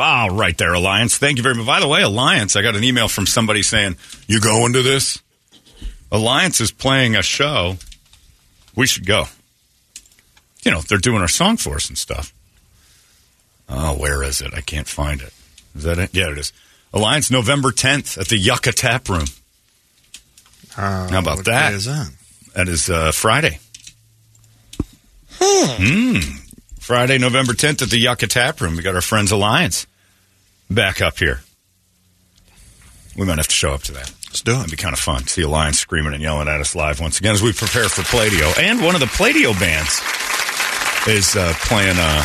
All right, there, Alliance. Thank you very much. By the way, Alliance, I got an email from somebody saying, You going to this? Alliance is playing a show. We should go. You know, they're doing our song for us and stuff. Oh, where is it? I can't find it. Is that it? Yeah, it is. Alliance, November 10th at the Yucca Tap Room. Uh, How about that? is that? That is uh, Friday. Hmm. Friday, November 10th at the Yucca Tap Room. We got our friends Alliance back up here. We might have to show up to that. Let's do It'd be kind of fun. To see Alliance screaming and yelling at us live once again as we prepare for Pladio. And one of the Pladio bands is uh, playing. Uh,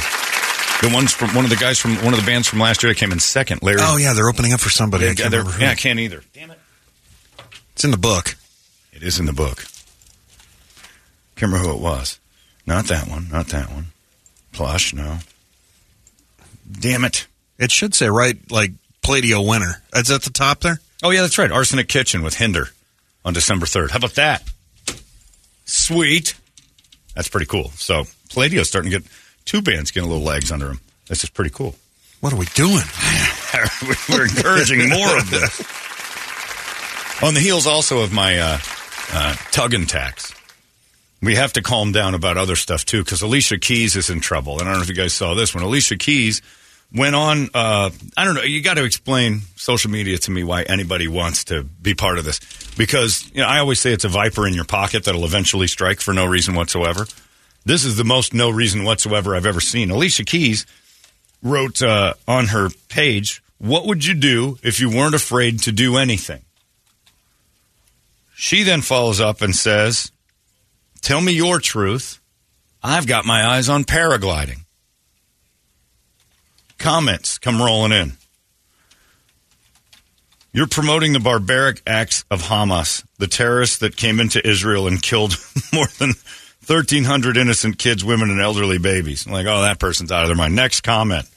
the ones from one of the guys from one of the bands from last year that came in second. Larry. Oh yeah, they're opening up for somebody. I yeah, can't remember who. yeah, I can't either. Damn it. It's in the book. It is in the book. Can't remember who it was. Not that one. Not that one. Plush, no. Damn it. It should say right like Pladio winner. Is at the top there. Oh, yeah, that's right. Arsenic Kitchen with Hinder on December 3rd. How about that? Sweet. That's pretty cool. So, Pladio's starting to get two bands getting a little legs under him. This is pretty cool. What are we doing? We're encouraging more of this. On the heels also of my uh, uh, tug and tax, we have to calm down about other stuff too because Alicia Keys is in trouble. And I don't know if you guys saw this when Alicia Keys went on. Uh, I don't know. You got to explain social media to me why anybody wants to be part of this because you know I always say it's a viper in your pocket that'll eventually strike for no reason whatsoever. This is the most no reason whatsoever I've ever seen. Alicia Keys wrote uh, on her page, What would you do if you weren't afraid to do anything? She then follows up and says, Tell me your truth. I've got my eyes on paragliding. Comments come rolling in. You're promoting the barbaric acts of Hamas, the terrorists that came into Israel and killed more than 1,300 innocent kids, women, and elderly babies. I'm like, oh, that person's out of their mind. Next comment.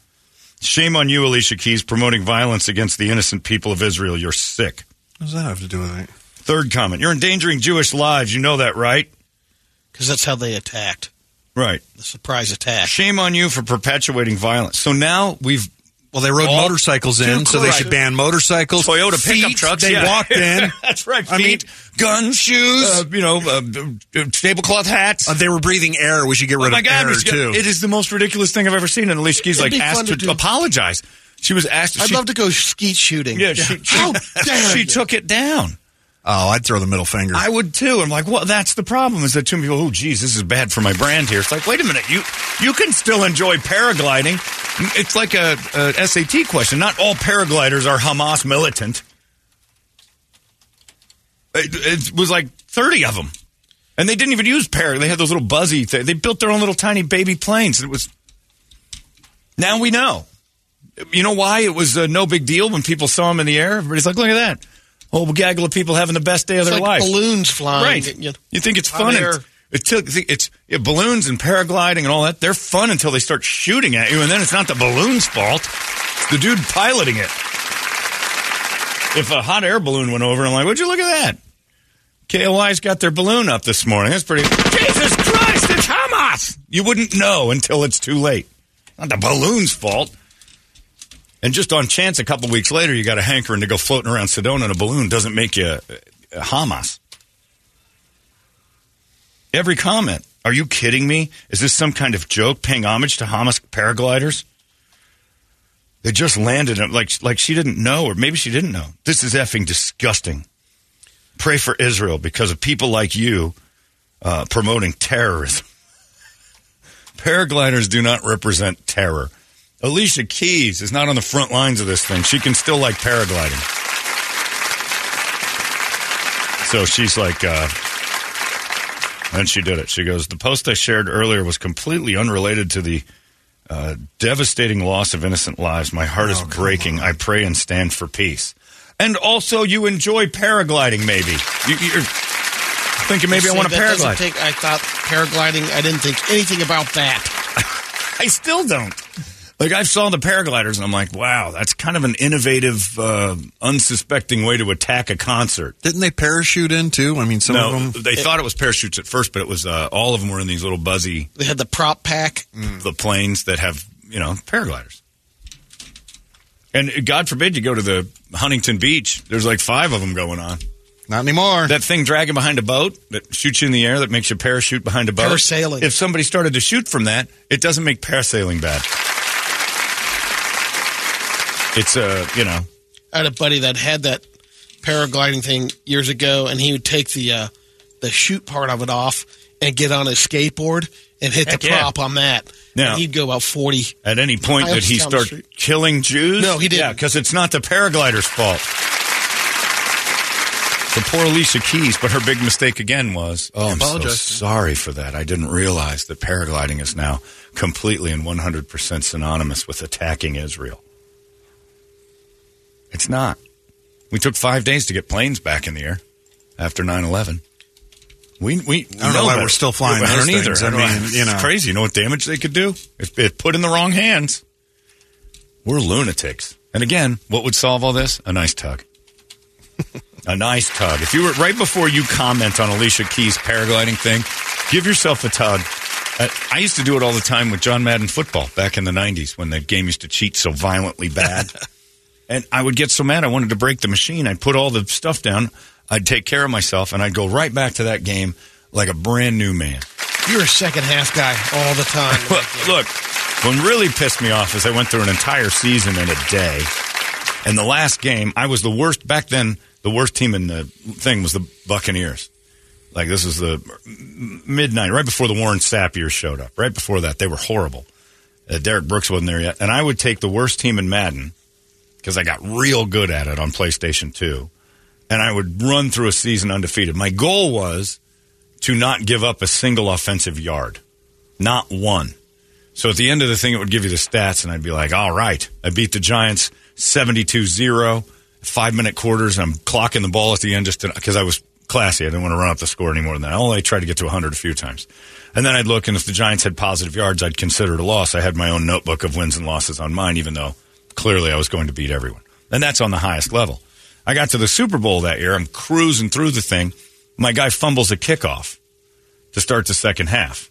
Shame on you, Alicia Keys, promoting violence against the innocent people of Israel. You're sick. What does that have to do with it? Third comment. You're endangering Jewish lives. You know that, right? Because that's how they attacked Right. the surprise attack. Shame on you for perpetuating violence. So now we've Well, they rode All- motorcycles in, so they should ban motorcycles. Toyota pickup trucks. They yeah. walked in. That's right. I mean, Feet, guns, shoes. uh, you know, uh, tablecloth hats. Uh, they were breathing air. We should get rid oh my of God, air too. It is the most ridiculous thing I've ever seen. And Alicia Keys like asked to, to apologize. She was asked. I'd she, love to go skeet shooting. Yeah, she, she, How dare she took it down. Oh, I'd throw the middle finger. I would too. I'm like, well, that's the problem. Is that too many people? Oh, geez, this is bad for my brand here. It's like, wait a minute, you you can still enjoy paragliding. It's like a, a SAT question. Not all paragliders are Hamas militant. It, it was like 30 of them, and they didn't even use para. They had those little buzzy. Th- they built their own little tiny baby planes. It was. Now we know. You know why it was uh, no big deal when people saw them in the air? Everybody's like, look at that. Whole gaggle of people having the best day of It's their like life. balloons flying. Right. You You think it's fun? It took, it's yeah, balloons and paragliding and all that. They're fun until they start shooting at you, and then it's not the balloon's fault. It's the dude piloting it. If a hot air balloon went over, I'm like, would you look at that? KOI's got their balloon up this morning. That's pretty. Jesus Christ, it's Hamas! You wouldn't know until it's too late. Not the balloon's fault. And just on chance, a couple weeks later, you got a hankering to go floating around Sedona in a balloon doesn't make you uh, Hamas. Every comment. Are you kidding me? Is this some kind of joke paying homage to Hamas paragliders? They just landed like like she didn't know, or maybe she didn't know. This is effing disgusting. Pray for Israel because of people like you uh, promoting terrorism. Paragliders do not represent terror. Alicia Keys is not on the front lines of this thing. She can still like paragliding. So she's like, uh, and she did it. She goes, the post I shared earlier was completely unrelated to the uh, devastating loss of innocent lives. My heart is breaking. I pray and stand for peace. And also, you enjoy paragliding, maybe. You, you're thinking maybe I want to paraglide. Take, I thought paragliding. I didn't think anything about that. I still don't. Like I saw the paragliders, and I'm like, wow, that's kind of an innovative, uh, unsuspecting way to attack a concert. Didn't they parachute in too? I mean, some no, of them. they thought it was parachutes at first, but it was uh, all of them were in these little buzzy They had the prop pack. the planes that have you know paragliders. And God forbid you go to the Huntington Beach. There's like five of them going on. Not anymore. That thing dragging behind a boat that shoots you in the air that makes you parachute behind a boat. Parasailing. If somebody started to shoot from that, it doesn't make parasailing bad. It's uh, you know, I had a buddy that had that paragliding thing years ago, and he would take the uh, the shoot part of it off and get on his skateboard and hit Heck the yeah. prop on that. Now- and he'd go about forty. at any point did he start killing Jews? No, he didn't. Yeah, because it's not the paraglider's fault. The poor Alicia Keys, but her big mistake again was, oh, I'm so sorry for that. I didn't realize that paragliding is now completely and 100% synonymous with attacking Israel. It's not. We took five days to get planes back in the air after 9 11. We, we I don't know why better. we're still flying I don't either. I I mean, mean, you know. it's crazy. You know what damage they could do if it put in the wrong hands. We're lunatics. And again, what would solve all this? A nice tug. a nice tug. If you were right before you comment on Alicia Keys' paragliding thing, give yourself a tug. Uh, I used to do it all the time with John Madden football back in the 90s when the game used to cheat so violently bad. and I would get so mad I wanted to break the machine. I'd put all the stuff down. I'd take care of myself and I'd go right back to that game like a brand new man. You're a second half guy all the time. Look, look, what really pissed me off is I went through an entire season in a day. And the last game, I was the worst. Back then, the worst team in the thing was the Buccaneers. Like, this was the midnight, right before the Warren Sapp years showed up. Right before that, they were horrible. Uh, Derrick Brooks wasn't there yet. And I would take the worst team in Madden because I got real good at it on PlayStation 2. And I would run through a season undefeated. My goal was to not give up a single offensive yard. Not one. So at the end of the thing, it would give you the stats, and I'd be like, all right, I beat the Giants 72 0, five minute quarters, and I'm clocking the ball at the end just because I was classy. I didn't want to run up the score any more than that. I only tried to get to 100 a few times. And then I'd look, and if the Giants had positive yards, I'd consider it a loss. I had my own notebook of wins and losses on mine, even though clearly I was going to beat everyone. And that's on the highest level. I got to the Super Bowl that year. I'm cruising through the thing. My guy fumbles a kickoff to start the second half.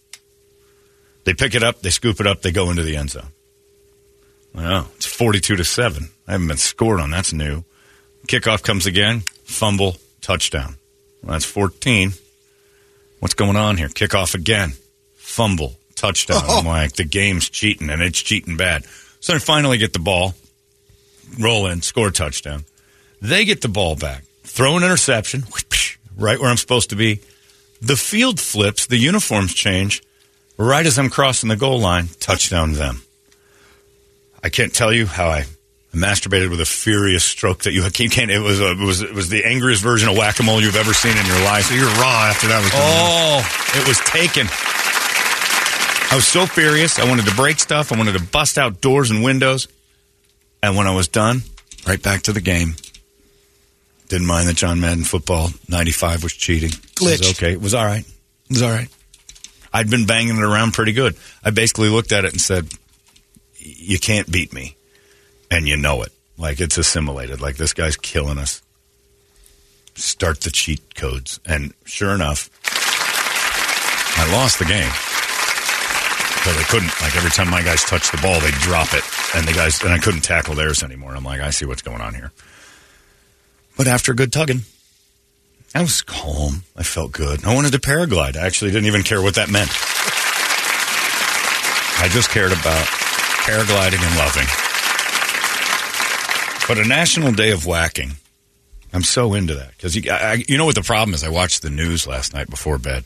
They pick it up, they scoop it up, they go into the end zone. Well, it's 42 to 7. I haven't been scored on. That's new. Kickoff comes again, fumble, touchdown. Well, that's 14. What's going on here? Kickoff again, fumble, touchdown. Oh. I'm like, the game's cheating, and it's cheating bad. So I finally get the ball, roll in, score touchdown. They get the ball back, throw an interception, right where I'm supposed to be. The field flips, the uniforms change. Right as I'm crossing the goal line, touchdown them. I can't tell you how I masturbated with a furious stroke that you can't. It was a, it was it was the angriest version of whack a mole you've ever seen in your life. So you're raw after that was. Oh, it was taken. I was so furious. I wanted to break stuff. I wanted to bust out doors and windows. And when I was done, right back to the game. Didn't mind that John Madden football 95 was cheating. It was okay. It was all right. It was all right. I'd been banging it around pretty good. I basically looked at it and said, You can't beat me. And you know it. Like it's assimilated. Like this guy's killing us. Start the cheat codes. And sure enough, I lost the game. But I couldn't. Like every time my guys touch the ball, they drop it. And the guys, and I couldn't tackle theirs anymore. I'm like, I see what's going on here. But after a good tugging, I was calm. I felt good. I wanted to paraglide. I actually didn't even care what that meant. I just cared about paragliding and loving. But a national day of whacking, I'm so into that because you, you know what the problem is. I watched the news last night before bed,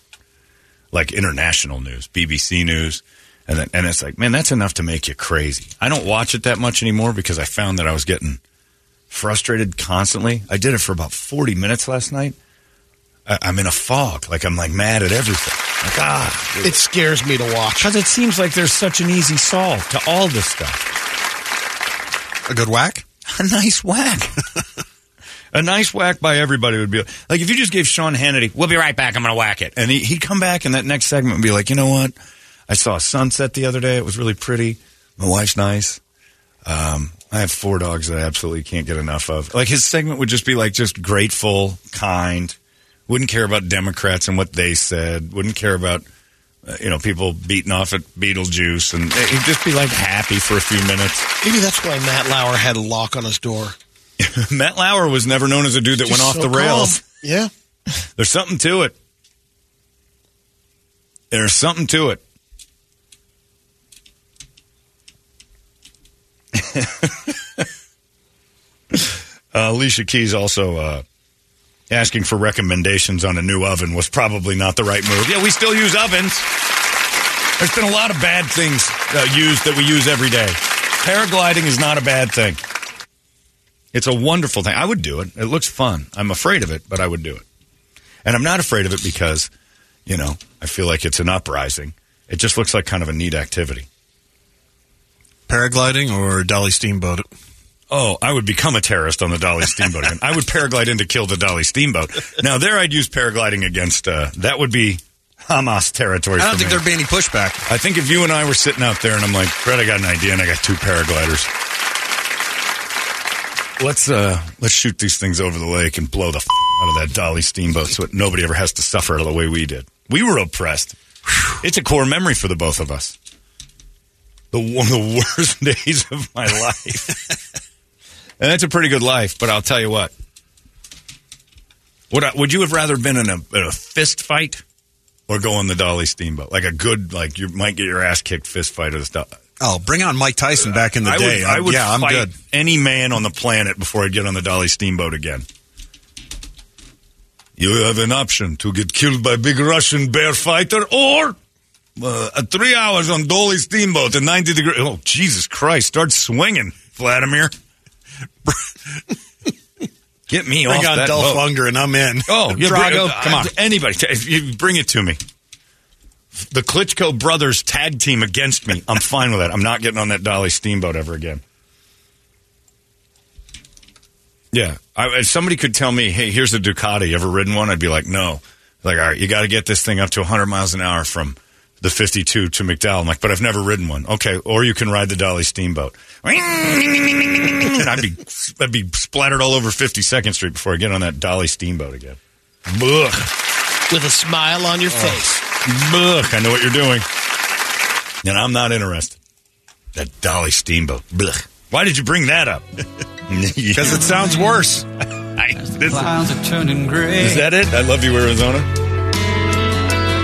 like international news, BBC news, and then, and it's like, man, that's enough to make you crazy. I don't watch it that much anymore because I found that I was getting frustrated constantly. I did it for about 40 minutes last night. I, I'm in a fog. Like I'm like mad at everything. Like ah, It scares me to watch. because it seems like there's such an easy solve to all this stuff. A good whack? A nice whack. a nice whack by everybody would be like if you just gave Sean Hannity, "We'll be right back. I'm going to whack it," and he, he'd come back in that next segment and be like, "You know what? I saw a sunset the other day. It was really pretty. My wife's nice. Um, I have four dogs that I absolutely can't get enough of. Like his segment would just be like just grateful, kind. Wouldn't care about Democrats and what they said. Wouldn't care about uh, you know people beating off at Beetlejuice, and he'd just be like happy for a few minutes. Maybe that's why Matt Lauer had a lock on his door. Matt Lauer was never known as a dude that Just went off so the rails. calm. Yeah. There's something to it. There's something to it. uh, Alicia Keys also uh, asking for recommendations on a new oven was probably not the right move. Yeah, we still use ovens. There's been a lot of bad things uh, used that we use every day. Paragliding is not a bad thing. It's a wonderful thing. I would do it. It looks fun. I'm afraid of it, but I would do it. And I'm not afraid of it because, you know, I feel like it's an uprising. It just looks like kind of a neat activity. Paragliding or Dolly Steamboat? Oh, I would become a terrorist on the Dolly Steamboat again. I would paraglide in to kill the Dolly Steamboat. Now, there I'd use paragliding against, uh, that would be Hamas territory I don't think me. there'd be any pushback. I think if you and I were sitting out there and I'm like, Bret, I got an idea and I got two paragliders. Let's uh let's shoot these things over the lake and blow the f- out of that Dolly steamboat so that nobody ever has to suffer the way we did. We were oppressed. It's a core memory for the both of us. The one of the worst days of my life. and that's a pretty good life, but I'll tell you what. Would I, would you have rather been in a, in a fist fight or go on the Dolly Steamboat? Like a good, like you might get your ass kicked fist fight or stuff. Oh, bring on Mike Tyson back in the I day. Would, I would yeah, I'm fight good. any man on the planet before I'd get on the Dolly Steamboat again. You have an option to get killed by big Russian bear fighter or uh, three hours on Dolly Steamboat at 90 degrees. Oh, Jesus Christ. Start swinging, Vladimir. Get me Bring off on that Dolph boat. Lundgren. I'm in. Oh, yeah, Drago, bring- come on. uh, Anybody, t- you bring it to me. The Klitschko brothers tag team against me. I'm fine with that. I'm not getting on that Dolly Steamboat ever again. Yeah, I, if somebody could tell me, "Hey, here's a Ducati. You ever ridden one?" I'd be like, "No." Like, all right, you got to get this thing up to 100 miles an hour from the 52 to McDowell. I'm like, but I've never ridden one. Okay, or you can ride the Dolly Steamboat. And I'd be I'd be splattered all over 52nd Street before I get on that Dolly Steamboat again. Blech. With a smile on your face. Blech. I know what you're doing. And I'm not interested. That Dolly Steamboat. Blech. Why did you bring that up? Because it sounds worse. I, this, Clouds are turning gray. is that it? I love you, Arizona.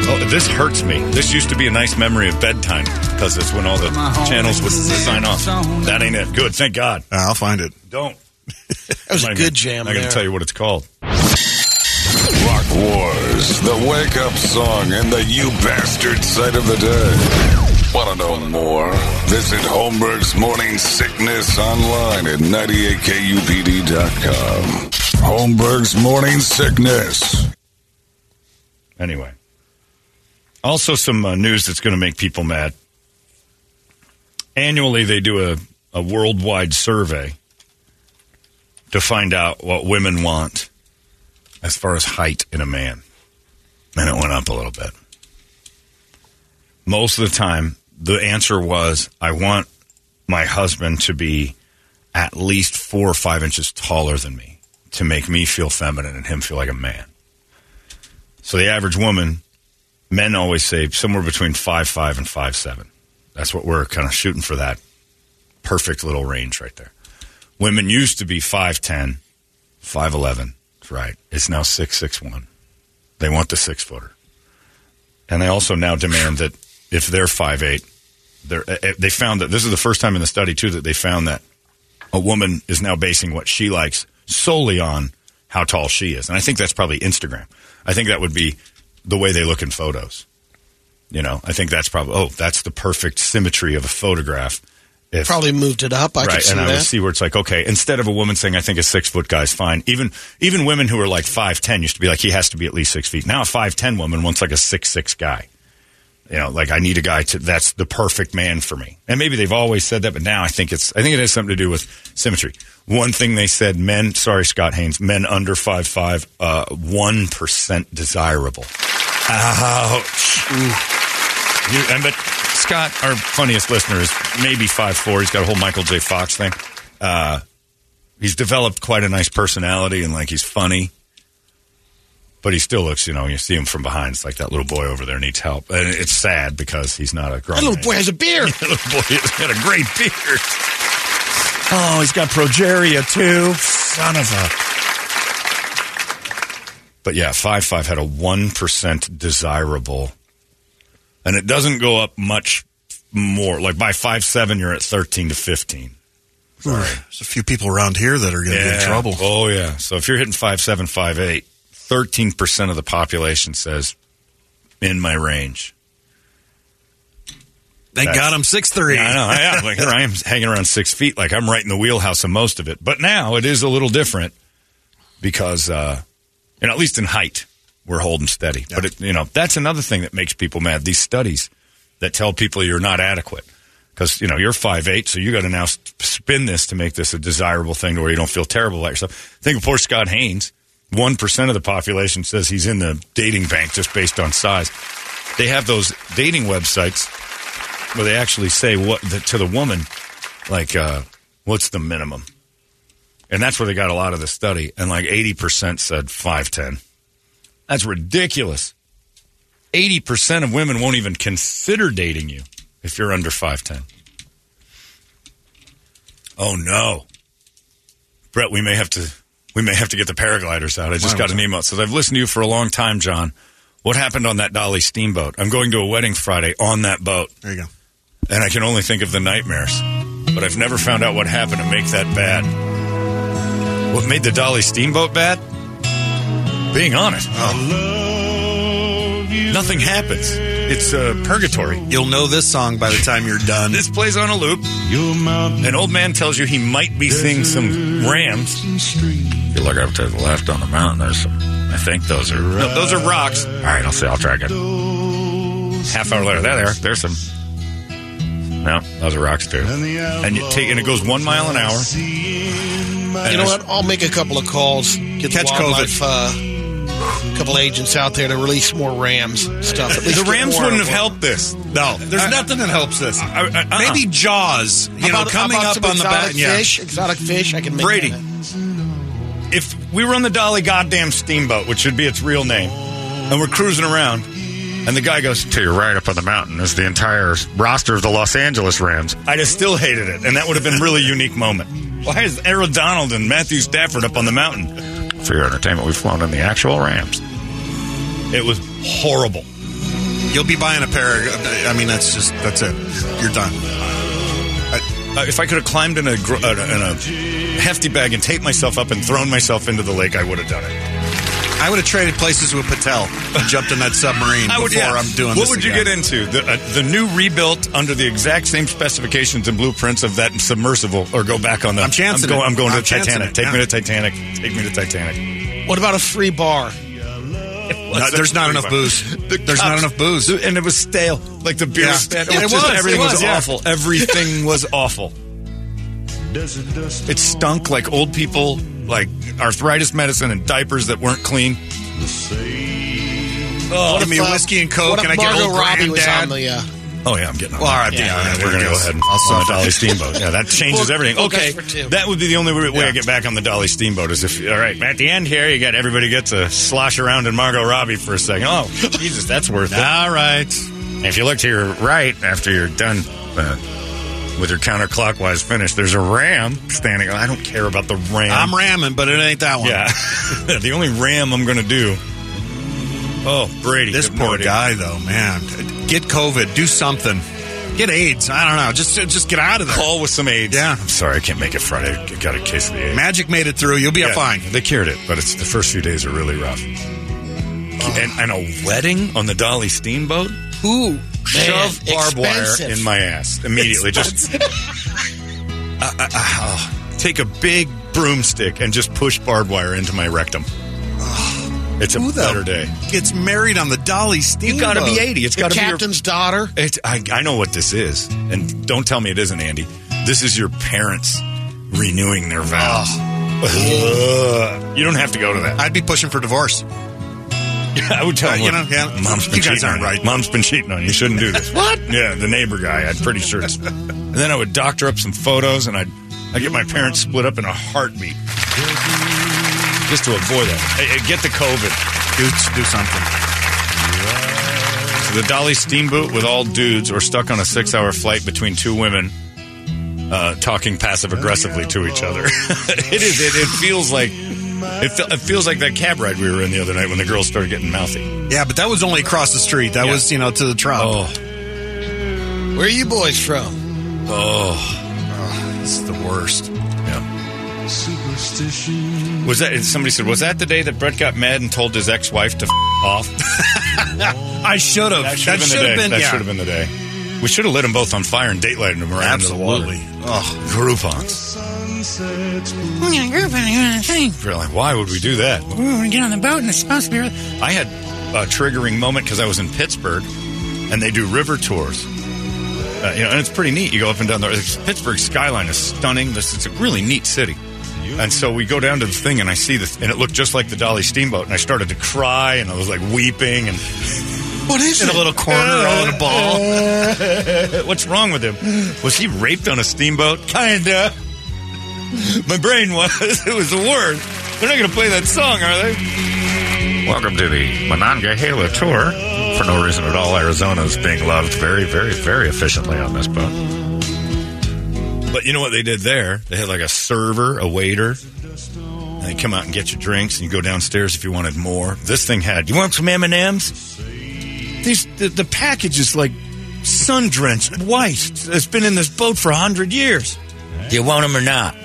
Oh, this hurts me. This used to be a nice memory of bedtime because it's when all the channels would sign off. That ain't it. Good. Thank God. Uh, I'll find it. Don't. That was a good jam I'm going to tell you what it's called. Rock Wars, the wake up song and the you bastard sight of the day. Want to know more? Visit Holmberg's Morning Sickness online at 98kupd.com. Holmberg's Morning Sickness. Anyway. Also, some uh, news that's going to make people mad. Annually, they do a, a worldwide survey to find out what women want as far as height in a man. And it went up a little bit. Most of the time, the answer was I want my husband to be at least four or five inches taller than me to make me feel feminine and him feel like a man. So the average woman, men always say somewhere between five five and five seven. That's what we're kind of shooting for that perfect little range right there. Women used to be 5'10", 5'11". That's right. It's now six six one. They want the six footer, and they also now demand that if they're five eight, they're, eh, they found that this is the first time in the study too that they found that a woman is now basing what she likes solely on how tall she is. And I think that's probably Instagram. I think that would be the way they look in photos. You know, I think that's probably, oh, that's the perfect symmetry of a photograph if Probably moved it up. I could right, see and I that. would see where it's like, okay, instead of a woman saying, "I think a six foot guy's fine," even even women who are like five ten used to be like, "He has to be at least six feet." Now a five ten woman wants like a six six guy. You know, like I need a guy to that's the perfect man for me. And maybe they've always said that, but now I think it's I think it has something to do with symmetry. One thing they said, men, sorry, Scott Haynes, men under five five, uh, one percent desirable. Ouch. You, and but Scott, our funniest listener, is maybe five four. He's got a whole Michael J. Fox thing. Uh, he's developed quite a nice personality and like he's funny. But he still looks, you know, you see him from behind. It's like that little boy over there needs help, and it's sad because he's not a grown. that little man. boy has a beard. That little boy has got a great beard. Oh, he's got progeria too. Son of a. But yeah, five five had a one percent desirable, and it doesn't go up much more. Like by five seven, you're at thirteen to fifteen. There's a few people around here that are going to get in trouble. Oh yeah. So if you're hitting five seven, five eight, 13 percent of the population says in my range. They That's- got him six three. Yeah, I know. I am. Like here I am hanging around six feet. Like I'm right in the wheelhouse of most of it. But now it is a little different because, uh, you know, at least in height, we're holding steady. But it, you know, that's another thing that makes people mad. These studies that tell people you're not adequate because you know you're five eight, so you got to now spin this to make this a desirable thing to where you don't feel terrible about yourself. Think of poor Scott Haynes. One percent of the population says he's in the dating bank just based on size. They have those dating websites where they actually say what the, to the woman, like uh, what's the minimum, and that's where they got a lot of the study. And like eighty percent said five ten. That's ridiculous. Eighty percent of women won't even consider dating you if you're under five ten. Oh no, Bret, we may have to we may have to get the paragliders out. I just got an email. So I've listened to you for a long time, John. What happened on that Dolly steamboat? I'm going to a wedding Friday on that boat There you go. and I can only think of the nightmares. But I've never found out what happened to make that bad. What made the Dolly Steamboat bad? Being honest. Nothing happens. It's uh, purgatory. You'll know this song by the time you're done. This plays on a loop. An old man tells you he might be seeing some rams. You look up to the left on the mountain, there's some. I think those are no, those are rocks. All right, I'll see. I'll track it. Half hour later, there, there, there's some. No, those are rocks too. And you take, and it goes one mile an hour. You know what? I'll make a couple of calls. Get Catch the wildlife, uh, couple agents out there to release more rams stuff. At least The Rams wouldn't have helped this. No, there's I- nothing that helps this. I- I- uh-uh. Maybe Jaws. You know, coming up on the back. exotic Yeah. fish, exotic fish. I can make Brady. that. if we were on the Dolly goddamn steamboat, which should be its real name, and we're cruising around, and the guy goes, To your right up on the mountain is the entire roster of the Los Angeles Rams. I'd have still hated it, and that would have been a really unique moment. Why is Aaron Donald and Matthew Stafford up on the mountain? For your entertainment, we've flown in the actual Rams. It was horrible. You'll be buying a pair. Of, I mean, that's just that's it. You're done. Uh, if I could have climbed in a, gr- uh, in a hefty bag and taped myself up and thrown myself into the lake, I would have done it. I would have traded places with Patel. and Jumped in that submarine I would, before yeah. I'm doing What this would you again. get into? The, uh, the new rebuilt under the exact same specifications and blueprints of that submersible, or go back on the? I'm chancing I'm going, it. I'm going I'm to chancing Titanic. it, Take me to Titanic. Take me to Titanic. What about a free bar? No, there's not enough booze. There's not enough booze. and it was stale. Like the beer Yeah. was stale. It was was, just- everything it was, was, yeah. awful. Everything was awful. It stunk like old people, like arthritis medicine and diapers that weren't clean. Oh, Give me a uh, whiskey and coke, and I get old Robbie was on granddad. the. Uh, Oh yeah, I'm getting on. Well, all right, yeah, yeah, we're there going to go ahead and I'll on the. Dolly Steamboat. Yeah, that changes Full- everything. Okay, guys for two. that would be the only way I get back on the Dolly Steamboat is if all right at the end here you got everybody gets to slosh around in Margot Robbie for a second. Oh Jesus, that's worth it. All right. If you look to your right after you're done uh, with your counterclockwise finish, there's a ram standing. I don't care about the ram. I'm ramming, but it ain't that one. yeah, the only ram I'm going to do. Oh, Brady, This poor guy, though, man. Get COVID. Do something. Get AIDS. I don't know. Just just get out of there. Call with some AIDS. Yeah. I'm sorry, I can't make it Friday. I got a case of the AIDS. Magic made it through. You'll be Yeah, fine. They cured it, but it's the first few days are really rough. Oh. And, and a wedding on the Dolly Steamboat? ooh, Shove barbed wire in my ass immediately. Just uh, uh, uh, take a big broomstick and just push barbed wire into my rectum. It's a Who the better day. Gets married on the Dolly You Steamboat. got to be 80. It's got to be your captain's daughter. It's, I, I know what this is, and don't tell me it isn't, Andy. This is your parents renewing their vows. Ugh. you don't have to go to that. I'd be pushing for divorce. I would tell Uh, them, you know, yeah, mom's been you guys cheating aren't on you. right. Mom's been cheating on you. You shouldn't do this. what? Yeah, the neighbor guy. I'm pretty sure. It's, and then I would doctor up some photos, and I'd I get my parents split up in a heartbeat, just to avoid that. Hey, get the COVID. Do, do something. So the Dolly Steamboat with all dudes or stuck on a six hour flight between two women uh, talking passive aggressively to each other. it is. It, it feels like. It, fe- it feels like that cab ride we were in the other night when the girls started getting mouthy. Yeah, but that was only across the street. That Yeah. was, you know, to the Trump. Oh, Where are you boys from? oh, It's the worst. yeah. Was that? Somebody said, was that the day that Bret got mad and told his ex-wife to f- off? I should have. That should have been the day. that yeah. should have been the day. We should have lit them both on fire and daylighted them around into the water. Absolutely. Oh, Groupons. We're gonna group on a thing. We're like, why would we do that? We're gonna get on the boat and it's supposed to be. I had a triggering moment because I was in Pittsburgh, and they do river tours. Uh, you know, and it's pretty neat. You go up and down the Pittsburgh skyline is stunning. This it's a really neat city. And so we go down to the thing, and I see this, and it looked just like the Dolly Steamboat, and I started to cry, and I was like weeping, and What is in it? a little corner, rolling a ball. what's wrong with him? Was he raped on a steamboat? Kinda. My brain was. It was the worst. They're not going to play that song, are they? Welcome to the Monongahela tour. For no reason at all, Arizona is being loved very, very, very efficiently on this boat. But you know what they did there? They had like a server, a waiter, and they come out and get your drinks, and you go downstairs if you wanted more. This thing had. You want some M and M's? These the, the package is like sun drenched white. It's been in this boat for a hundred years. Do you want them or not?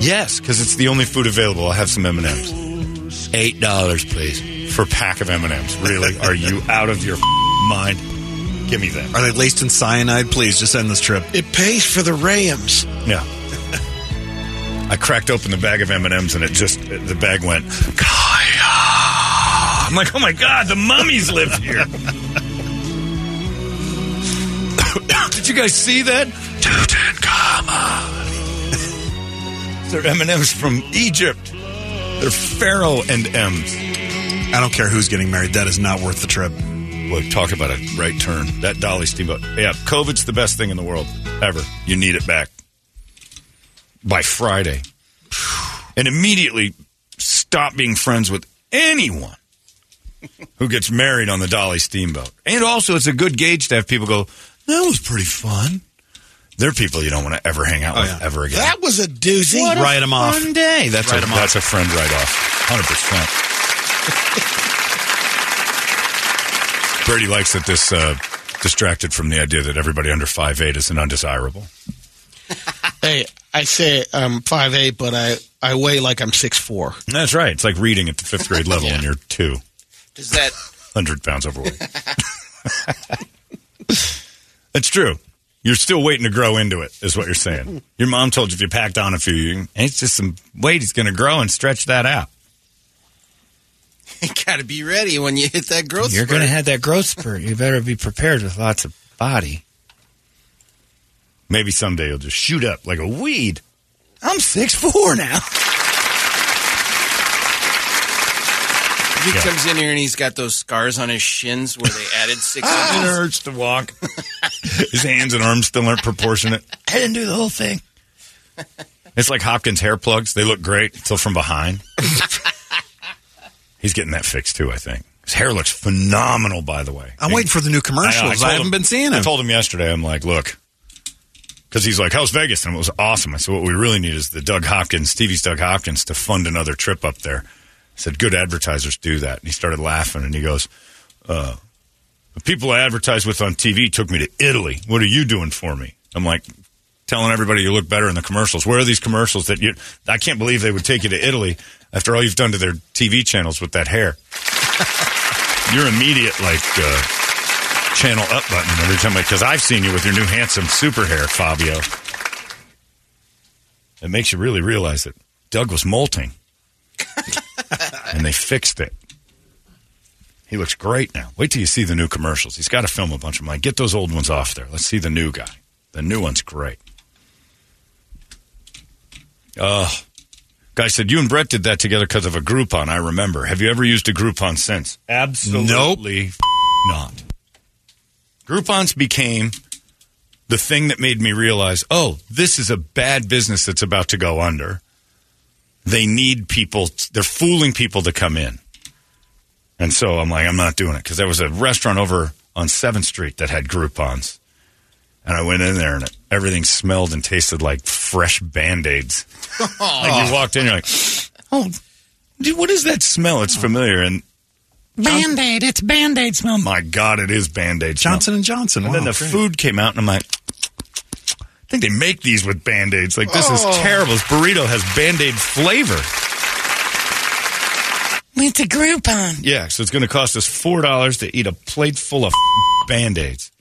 Yes, because it's the only food available. I'll have some M and M's. Eight dollars, please, for a pack of M and M's. Really? Are you out of your mind? Give me that. Are they laced in cyanide? Please, just end this trip. It pays for the Rams. Yeah. I cracked open the bag of M and M's, and it just the bag went. Kaya. I'm like, oh my god, the mummies live here. Did you guys see that? Tutankhamun. They're M and M's from Egypt. They're Pharaoh and M's. I don't care who's getting married. That is not worth the trip. Boy, talk about a right turn. That Dolly Steamboat. Yeah, COVID's the best thing in the world ever. You need it back by Friday. And immediately stop being friends with anyone who gets married on the Dolly Steamboat. And also, it's a good gauge to have people go, that was pretty fun. They're people you don't want to ever hang out Oh, with yeah. ever again. That was a doozy. What a Write 'em off. Fun day. That's Write a 'em off. that's a friend write off. Hundred percent. Brady likes that this uh, distracted from the idea that everybody under five eight is an undesirable. Hey, I say I'm five eight, but I, I weigh like I'm six four. That's right. It's like reading at the fifth grade level when you're two Does that hundred pounds overweight. It's true. You're still waiting to grow into it, is what you're saying. Your mom told you if you packed on a few, you, it's just some weight is going to grow and stretch that out. you got to be ready when you hit that growth? Spurt. You're gonna have that growth spurt. You better be prepared with lots of body. Maybe someday you'll just shoot up like a weed. I'm six four now. He Yeah. comes in here and he's got those scars on his shins where they added six ah, It inches. hurts to walk. His hands and arms still aren't proportionate. I didn't do the whole thing. It's like Hopkins hair plugs. They look great until from behind. He's getting that fixed too, I think. His hair looks phenomenal, by the way. I'm waiting for the new I, commercials. I, haven't him- been seeing it. I told him yesterday, I'm like, look, because he's like, how's Vegas? And it was awesome. I said, what we really need is the Doug Hopkins, Stevie's Doug Hopkins, to fund another trip up there. Said, good advertisers do that. And he started laughing and he goes, uh, the people I advertised with on TV took me to Italy. What are you doing for me? I'm like, telling everybody you look better in the commercials. Where are these commercials that you, I can't believe they would take you to Italy after all you've done to their TV channels with that hair. Your immediate, like, uh, channel up button every time, because I've seen you with your new handsome super hair, Fabio. It makes you really realize that Doug was molting. and they fixed it. He looks great now. Wait till you see the new commercials. He's got to film a bunch of them. Like, get those old ones off there. Let's see the new guy. The new one's great. Oh, guy said you and Brett did that together because of a Groupon. I remember. Have you ever used a Groupon since? Absolutely not. Groupons became the thing that made me realize, oh, this is a bad business that's about to go under. They need people. They're fooling people to come in. And so I'm like, I'm not doing it because there was a restaurant over on 7th Street that had Groupons. And I went in there and everything smelled and tasted like fresh band aids. like you walked in, you're like, oh, dude, what is that smell? It's familiar. And Band Aid. It's Band Aid smell. my God, it is band aid. Johnson and Johnson. And then the great. food came out, and I'm like, I think they make these with band aids. Like, this is oh. terrible. This burrito has band aid flavor. It's a Groupon. Yeah, so it's going to cost us $4 to eat a plate full of band aids.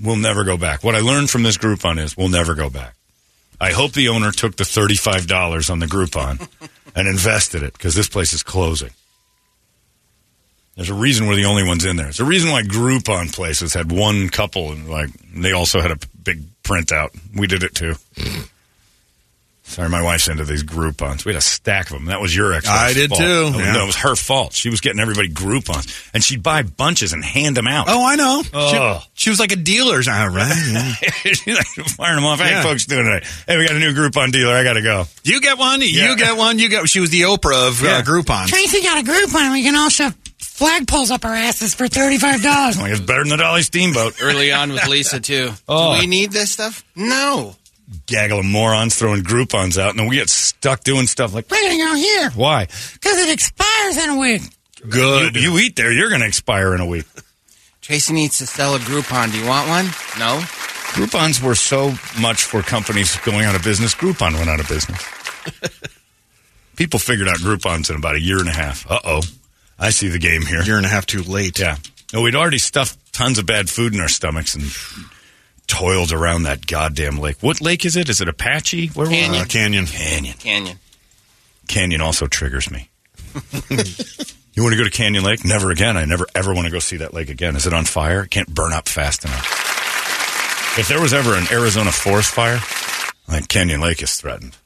We'll never go back. What I learned from this Groupon is we'll never go back. I hope the owner took the $35 on the Groupon and invested it because this place is closing. There's a reason we're the only ones in there. There's a reason why Groupon places had one couple and like they also had a big printout. We did it too. Sorry, my wife's into these Groupons. We had a stack of them. That was your ex. I did fault. too, No, yeah. no, it was her fault. She was getting everybody Groupons, and she'd buy bunches and hand them out. Oh, I know. Oh. She, she was like a dealer. Ah, right. yeah. She's like firing them off. Hey, Yeah. folks, doing it. Hey, we got a new Groupon dealer. I got to go. You get one. Yeah. You get one. You get. She was the Oprah of Yeah. uh, Groupon. Tracy got a Groupon. We can all shove flagpoles up our asses for thirty-five dollars. Like it's better than the Dolly Steamboat. Early on with Lisa too. Oh. Do we need this stuff? No. Gaggle of morons throwing Groupons out, and then we get stuck doing stuff like. We're gonna go here Why? because it expires in a week. Good. You, you eat there, you're going to expire in a week. Tracy needs to sell a Groupon. Do you want one? No. Groupons were so much for companies going out of business. Groupon went out of business. People figured out Groupons in about a year and a half. Uh oh. I see the game here. Year and a half too late. Yeah. No, we'd already stuffed tons of bad food in our stomachs and toiled around that goddamn lake. What lake is it? Is it Apache? Where were we? Canyon. Uh, Canyon. Canyon. Canyon. Canyon also triggers me. you want to go to Canyon Lake? Never again. I never ever want to go see that lake again. Is it on fire? It can't burn up fast enough. If there was ever an Arizona forest fire, like Canyon Lake is threatened,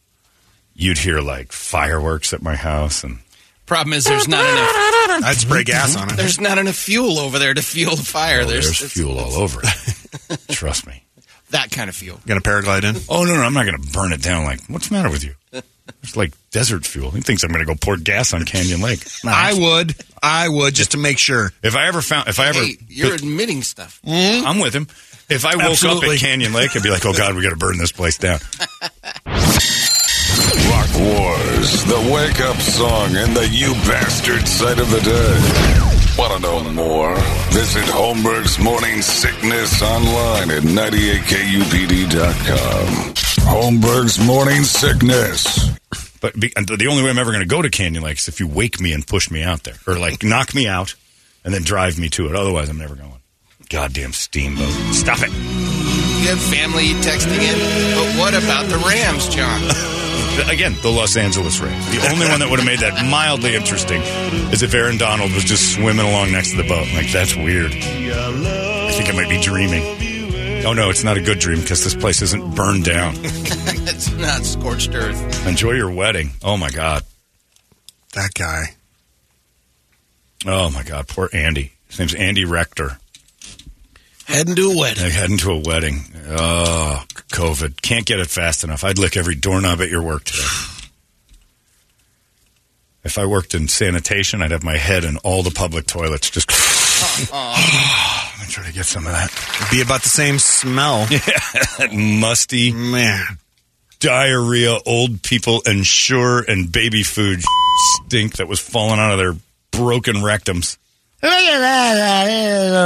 you'd hear like fireworks at my house and Problem is, there's not enough. I'd spray gas on it. There's not enough fuel over there to fuel the fire. oh, there's, there's fuel all over it. Trust me. that kind of fuel. Gonna paraglide in. Oh no, no, I'm not going to burn it down. Like, what's the matter with you? It's like desert fuel. He thinks I'm going to go pour gas on Canyon Lake. Nah, I would. I would just to make sure. if I ever found, if I ever, Hey, you're admitting stuff. Hmm? I'm with him. If I woke up at Canyon Lake, I'd be like, oh God, we got to burn this place down. Rock Wars, the wake up song and the you bastard sight of the day. Want to know more? Visit Holmberg's Morning Sickness online at 98kupd.com. Holmberg's Morning Sickness. But be, and the only way I'm ever going to go to Canyon Lake is if you wake me and push me out there, or like knock me out and then drive me to it. Otherwise, I'm never going. Goddamn steamboat! Stop it! You have family texting in. But what about the Rams, John? Again, the Los Angeles Rams. The only one that would have made that mildly interesting is if Aaron Donald was just swimming along next to the boat. Like that's weird. I think I might be dreaming. Oh no, it's not a good dream because this place isn't burned down. it's not scorched earth. Enjoy your wedding. Oh my god. That guy. Oh my god. Poor Andy. His name's Andy Rector. Heading to a wedding. They're heading to a wedding. Oh, COVID. Can't get it fast enough. I'd lick every doorknob at your work today. If I worked in sanitation, I'd have my head in all the public toilets. Just. Let me try to get some of that. Be about the same smell. that musty Man. diarrhea, old people and sure, and baby food stink that was falling out of their broken rectums. Look at that.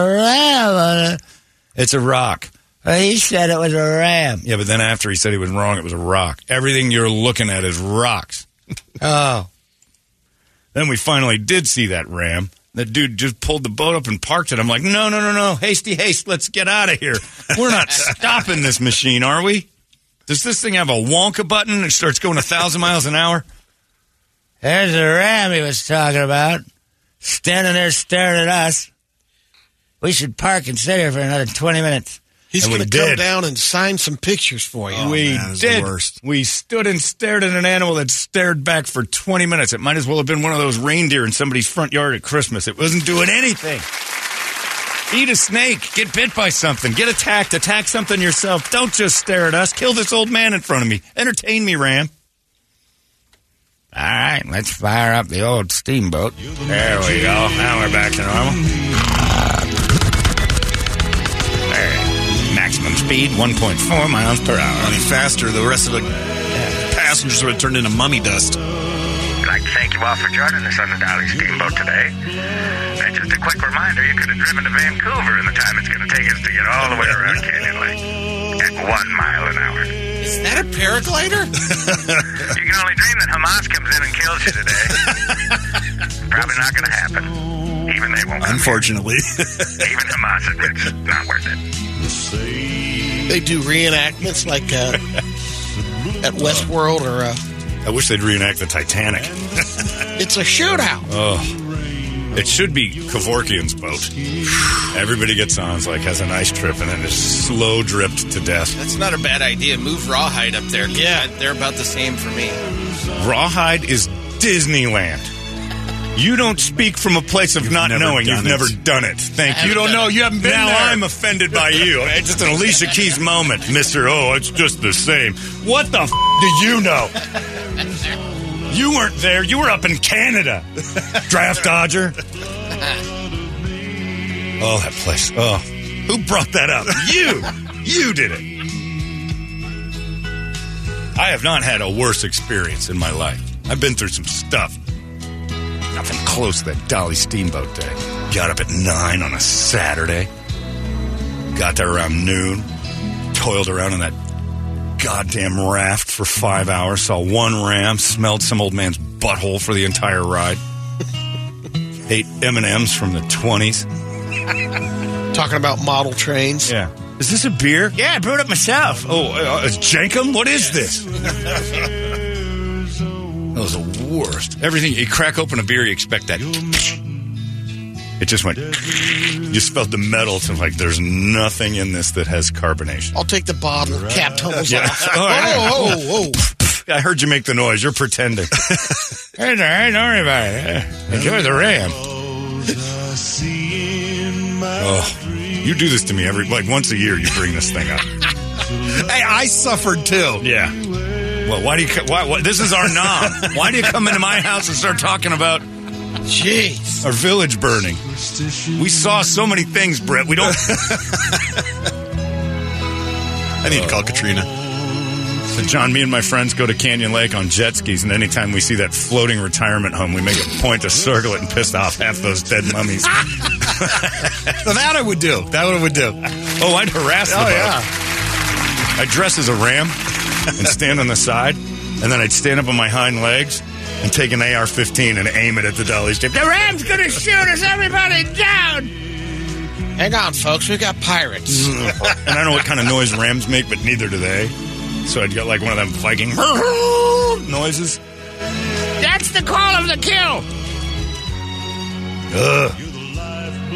That is a ram on it. It's a rock. Well, he said it was a ram. Yeah, but then after he said he was wrong, it was a rock. Everything you're looking at is rocks. Oh. Then we finally did see that ram. That dude just pulled the boat up and parked it. I'm like, no, no, no, no. Hasty haste. Let's get out of here. We're not stopping this machine, are we? Does this thing have a Wonka button and starts going a thousand miles an hour? There's the ram he was talking about. Standing there staring at us. We should park and sit here for another 20 minutes. He's going to come did. down and sign some pictures for you. Oh, we man, it's the did. worst. We stood and stared at an animal that stared back for 20 minutes. It might as well have been one of those reindeer in somebody's front yard at Christmas. It wasn't doing anything. Eat a snake. Get bit by something. Get attacked. Attack something yourself. Don't just stare at us. Kill this old man in front of me. Entertain me, Ram. All right, let's fire up the old steamboat. There we go. Now we're back to normal. Speed 1.4 miles per hour. Running faster, the rest of the passengers would have turned into mummy dust. I'd like to thank you all for joining us on the Dolly Steamboat today. And just a quick reminder, you could have driven to Vancouver in the time it's going to take us to get all the way around Canyon Lake at one mile an hour. Is that a paraglider? You can only dream that Hamas comes in and kills you today. Probably not going to happen. Even they won't. Unfortunately. Even Hamas admits it's not worth it. They do reenactments like uh, at Westworld or uh, I wish they'd reenact the Titanic. it's a shootout. Oh. It should be Kevorkian's boat. Everybody gets on, it's like has a nice trip, and then is slow dripped to death. That's not a bad idea. Move Rawhide up there. Yeah, they're about the same for me. Rawhide is Disneyland. You don't speak from a place of not knowing. You've it. never done it. Thank you. You don't know. You haven't been now there. I'm offended by you. It's just an Alicia Keys moment, Mister. Oh, it's just the same. What the f- do you know? You weren't there. You were up in Canada. Draft dodger. Oh, that place. Oh, who brought that up? You. You did it. I have not had a worse experience in my life. I've been through some stuff. Nothing close to that Dolly Steamboat day. Got up at nine on a Saturday. Got there around noon. Toiled around on that goddamn raft for five hours. Saw one ram. Smelled some old man's butthole for the entire ride. Ate M and M's from the twenties. Talking about model trains. Yeah. Is this a beer? Yeah, I brewed it myself. Oh, uh, it's Jenkum? What is this? that was the worst. Everything, you crack open a beer, you expect that. It just went. You smelled the metal. So like, there's nothing in this that has carbonation. I'll take the bottle. Cap tumbles Yeah. off. Oh, oh, oh. I heard you make the noise. You're pretending. it's all right. Don't worry about it. Enjoy the ram. Oh, you do this to me every like once a year. You bring this thing up. hey, I suffered too. Yeah. Well, why do you? Why, why, this is our nom. Why do you come into my house and start talking about Jeez. our village burning? We saw so many things, Bret. We don't. I need to call Katrina. So John, me and my friends go to Canyon Lake on jet skis, and anytime we see that floating retirement home, we make a point to circle it and piss off half those dead mummies. So that I would do. That I would do. Oh, I'd harass the Oh, boat. yeah. I'd dress as a ram and stand on the side, and then I'd stand up on my hind legs and take an AR-15 and aim it at the dolly's ship. The ram's gonna shoot us, everybody down! Hang on, folks. We got pirates. Mm. and I don't know what kind of noise rams make, but neither do they. So I'd get like one of them Viking noises. That's the call of the kill! Ugh.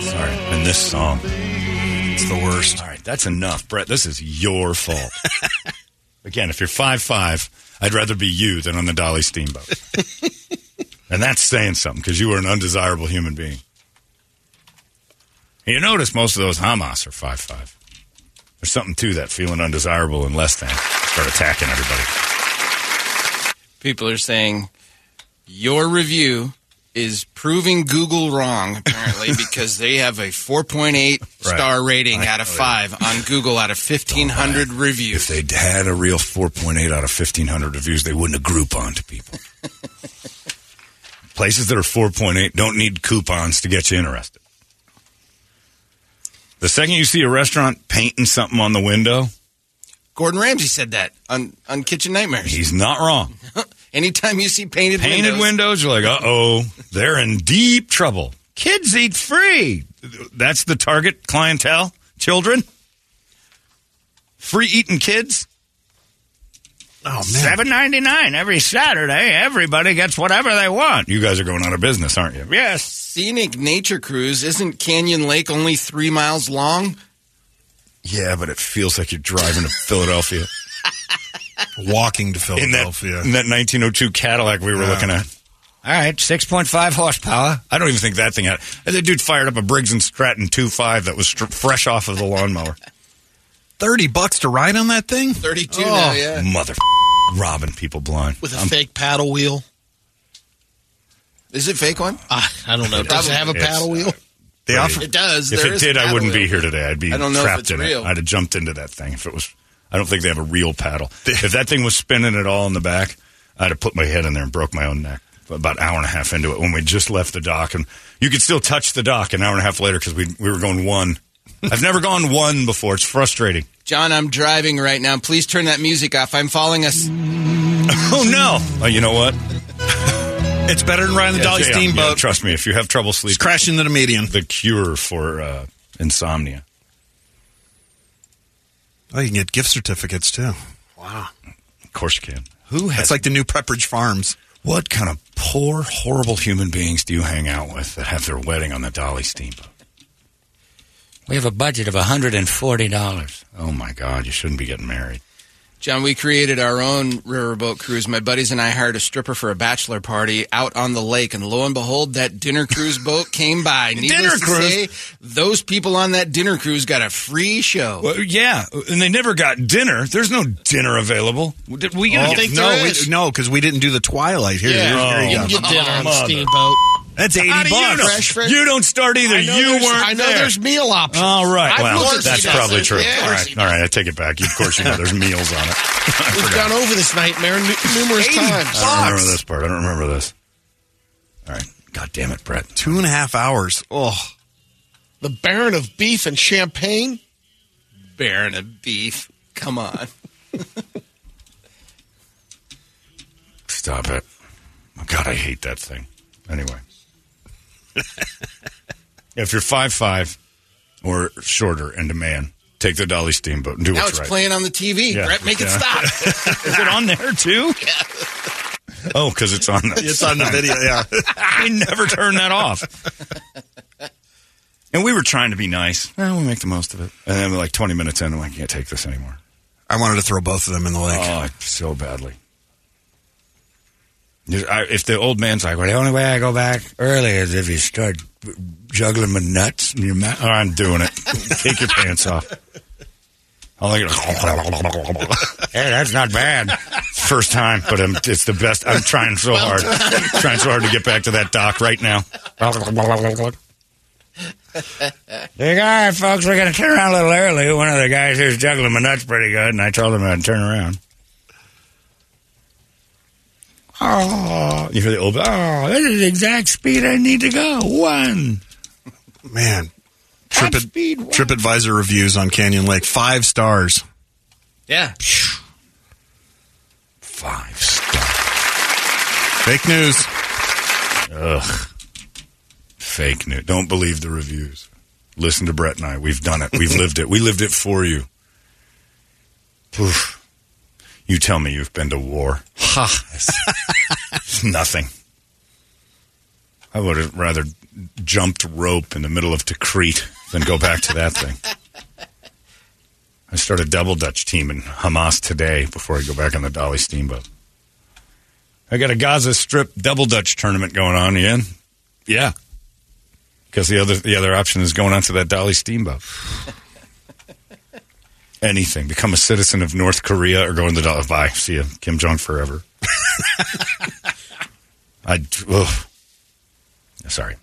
Sorry. And this song. It's the worst. All right, that's enough. Bret, this is your fault. Again, if you're five five, I'd rather be you than on the Dolly Steamboat. and that's saying something because you are an undesirable human being. And you notice most of those Hamas are five five. There's something to that, feeling undesirable and less than. Start attacking everybody. People are saying your review is proving Google wrong, apparently, because they have a 4.8 star rating out of 5 on Google out of 1,500 reviews. If they'd had a real 4.8 out of 1,500 reviews, they wouldn't have Groupon to people. Places that are 4.8 don't need coupons to get you interested. The second you see a restaurant painting something on the window, Gordon Ramsay said that on, on Kitchen Nightmares. he's not wrong. Anytime you see painted, Painted windows, you're like, uh oh, they're in deep trouble. Kids eat free. That's the target clientele. Children. Free eating kids. Oh man, Seven ninety nine every Saturday. Everybody gets whatever they want. You guys are going out of business, aren't you? Yes. Scenic nature cruise. Isn't Canyon Lake only three miles long? Yeah, but it feels like you're driving to Philadelphia walking to in that Philadelphia. in that 1902 Cadillac we were Yeah. looking at. All right, 6.5 horsepower. I don't even think that thing had. The dude fired up a Briggs and Stratton 2.5 that was str- fresh off of the lawnmower. Thirty bucks to ride on that thing. 32 Oh. now, yeah. Mother robbing people blind. with a I'm- fake paddle wheel. Is it fake one? I, I don't know. Does it have a paddle wheel? They offer It does. If There it is a did, I wouldn't be here today. I'd be I don't know if trapped it's in real. it. I'd have jumped into that thing if it was. I don't think they have a real paddle. if that thing was spinning at all in the back, I'd have put my head in there and broke my own neck. About an hour and a half into it, when we just left the dock, and you could still touch the dock an hour and a half later because we we were going one. I've never gone one before. It's frustrating. John, I'm driving right now. Please turn that music off. I'm following us. Oh no! Oh, you know what? It's better than riding the Dolly Yeah, yeah, Steamboat. yeah, trust me, if you have trouble sleeping, It's sleeping, crashing into the median. the cure for uh, insomnia. Oh, you can get gift certificates too. Wow, Of course you can. Who has that's like the new Pepperidge Farms. What kind of poor, horrible human beings do you hang out with that have their wedding on the Dolly Steamboat? We have a budget of $140. Oh my God, you shouldn't be getting married. John, we created our own riverboat cruise. My buddies and I hired a stripper for a bachelor party out on the lake, and lo and behold, that dinner cruise boat came by. Needless Dinner to cruise? say, those people on that dinner cruise got a free show. Well, yeah, and they never got dinner. There's no dinner available. Did we I get oh, think no, there we, no, because we didn't do the Twilight here. Yeah, Here- here you you can get dinner on the oh, steamboat. That's eighty How do you bucks. know? Fresh, fresh. You don't start either. I know You there's- weren't I know there. there's meal options. All right. I've well, course that's he does. probably true. Yeah, of all course right. he All right. I take it back. Of course, you know there's meals on it. We've gone over this nightmare nu- numerous times. I don't remember this part. I don't remember this. All right. God damn it, Bret. Two and a half hours. Oh, The Baron of Beef and Champagne. Baron of beef. Come on. Stop it. Oh, God, I hate that thing. Anyway. If you're five five or shorter and a man, take the Dolly Steamboat and do now what's it's right. playing on the TV. Yeah. Bret, make it stop. Is it on there too? Oh, because it's on. The, it's on the video. Yeah. we never turn that off. And we were trying to be nice. Well, we'll make the most of it. And then, like 20 minutes in, I'm like, I can't take this anymore. I wanted to throw both of them in the lake. Oh, so badly. I, if the old man's like, well, the only way I go back early is if you start juggling my nuts in your mouth. Oh, I'm doing it. Take your pants off. I like. Hey, that's not bad. First time, but I'm, it's the best. I'm trying so hard. trying so hard to get back to that dock right now. There you go, folks. We're going to turn around a little early. One of the guys here's juggling my nuts pretty good, and I told him I'd turn around. Oh, you hear the old, oh, this is the exact speed I need to go. One. Man, Top Trip speed one. TripAdvisor reviews on Canyon Lake five stars. yeah. Five stars. Fake news. Ugh. Fake news. Don't believe the reviews. Listen to Bret and I. We've done it. We've lived it. We lived it for you. Oof. You tell me you've been to war. Ha! It's nothing. I would have rather jumped rope in the middle of Tikrit than go back to that thing. I start a double Dutch team in Hamas today before I go back on the Dolly Steamboat. I got a Gaza Strip double Dutch tournament going on. You in? Yeah. Because the other the other option is going onto that Dolly Steamboat. Anything. Become a citizen of North Korea or go in the Dolly. Bye. See you, Kim Jong forever. I. Ugh. Sorry.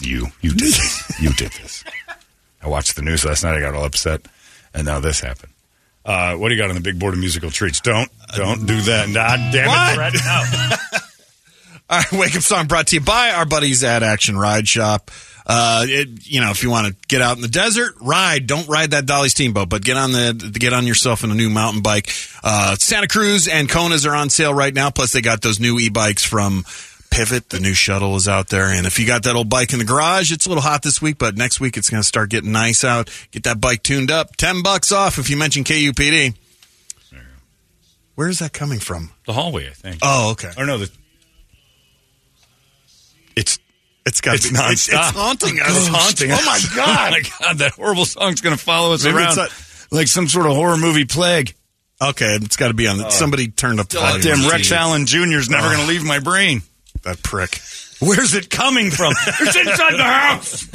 You. You did this. You did this. I watched the news last night. I got all upset. And now this happened. Uh, what do you got on the big board of musical treats? Don't. Don't do that. Nah, damn it, Bret. No. All right, wake up song brought to you by our buddies at Action Ride Shop. Uh, it, you know, if you want to get out in the desert, ride. Don't ride that Dolly Steamboat, but get on the get on yourself in a new mountain bike. Uh, Santa Cruz and Konas are on sale right now. Plus, they got those new e-bikes from Pivot. The new shuttle is out there, and if you got that old bike in the garage, it's a little hot this week, but next week it's going to start getting nice out. Get that bike tuned up. Ten bucks off if you mention KUPD. Where is that coming from? The hallway, I think. Oh, okay. Or no, the, it's It's got it's to be nonstop. It's, it's haunting us. It's haunting. Oh my god. oh my god! That horrible song's going to follow us Maybe around it's like some sort of horror movie plague. Okay, it's got to be on. The, oh. somebody turned up the volume. Damn, Rex Allen Jr. is never Oh. going to leave my brain. That prick. Where's it coming from? it's inside the house.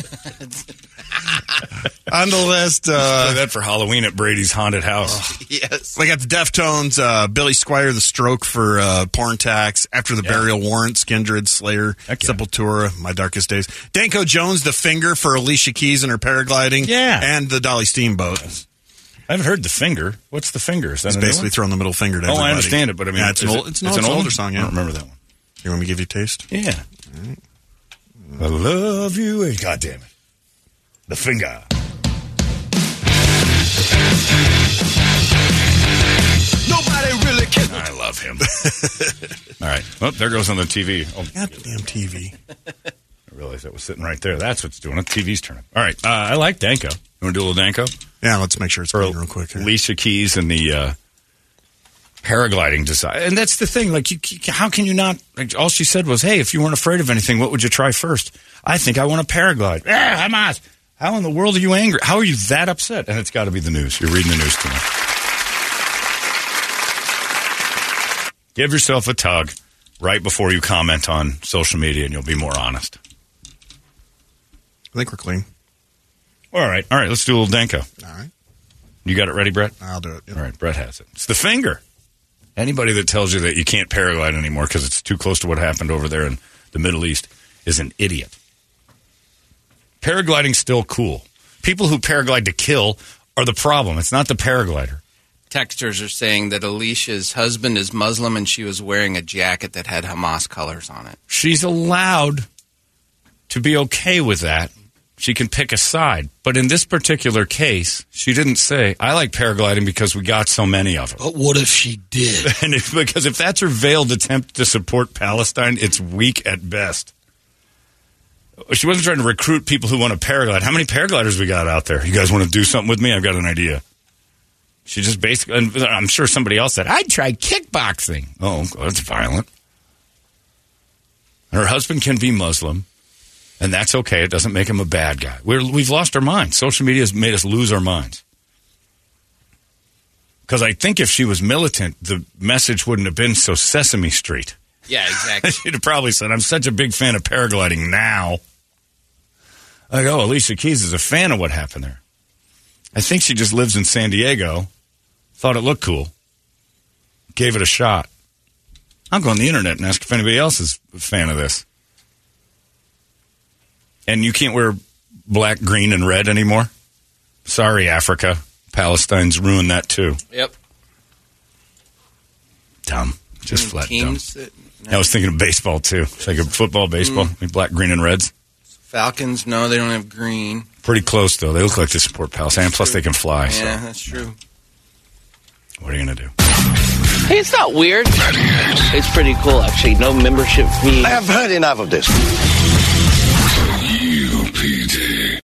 On the list, Play uh, that for Halloween at Brady's haunted house. Yes. we got the Deftones, uh, Billy Squier, the Stroke for uh, Porn Tax, After the Burial Warrants, Kindred, Slayer, Heck yeah. Sepultura, My Darkest Days. Danko Jones, the Finger for Alicia Keys and her paragliding, Yeah. and the Dolly Steamboat. I haven't heard the finger. What's the finger? Is that It's a new basically one? throwing the middle finger to Oh, everybody. I understand it, but I mean, yeah, it's an is old, it- it's, no, it's an older one? song. I don't remember that one. You want me to give you a taste? Yeah. I love you. God damn it. The finger. Nobody really cares. I love him. All right. Oh, there goes on the TV. Oh, Goddamn TV. I realized that was sitting right there. That's what's doing it. TV's turning. All right. Uh, I like Danko. You want to do a little Danko? Yeah, let's make sure it's real quick. Here. Alicia Keys and the uh, paragliding design. And that's the thing. Like, you, how can you not? Like, all she said was, "Hey, if you weren't afraid of anything, what would you try first? I think I want to paraglide. Ah, Hamas. How in the world are you angry? How are you that upset? And it's got to be the news. You're reading the news much. Give yourself a tug right before you comment on social media, and you'll be more honest. I think we're clean. All right, all right. Let's do a little Danko. All right. You got it ready, Bret? I'll do it. Yep. All right, Bret has it. It's the finger. Anybody that tells you that you can't paraglide anymore because it's too close to what happened over there in the Middle East is an idiot. Paragliding's still cool. People who paraglide to kill are the problem. It's not the paraglider. Texters are saying that Alicia's husband is Muslim and she was wearing a jacket that had Hamas colors on it. She's allowed to be okay with that. She can pick a side. But in this particular case, she didn't say, I like paragliding because we got so many of them. But what if she did? And if, because if that's her veiled attempt to support Palestine, it's weak at best. She wasn't trying to recruit people who want to paraglide. How many paragliders we got out there? You guys want to do something with me? I've got an idea. She just basically, and I'm sure somebody else said, I'd try kickboxing. Oh, that's violent. Her husband can be Muslim, and that's okay. It doesn't make him a bad guy. We're, we've lost our minds. Social media has made us lose our minds. Because I think if she was militant, the message wouldn't have been so Sesame Street. Yeah, exactly. She'd have probably said, I'm such a big fan of paragliding now. I go, Alicia Keys is a fan of what happened there. I think she just lives in San Diego, thought it looked cool, gave it a shot. I'll go on the internet and ask if anybody else is a fan of this. And you can't wear black, green, and red anymore? Sorry, Africa. Palestine's ruined that too. Yep. Dumb. Just Mm, flat dumb. that- I was thinking of baseball too. It's like a football, baseball, like black, green, and reds. Falcons, no, they don't have green. Pretty close though. They look like they support Palestine. And plus, they can fly. Yeah, So that's true. what are you gonna do? Hey, it's not weird. It's pretty cool, actually. No membership fee. I have heard enough of this. PD.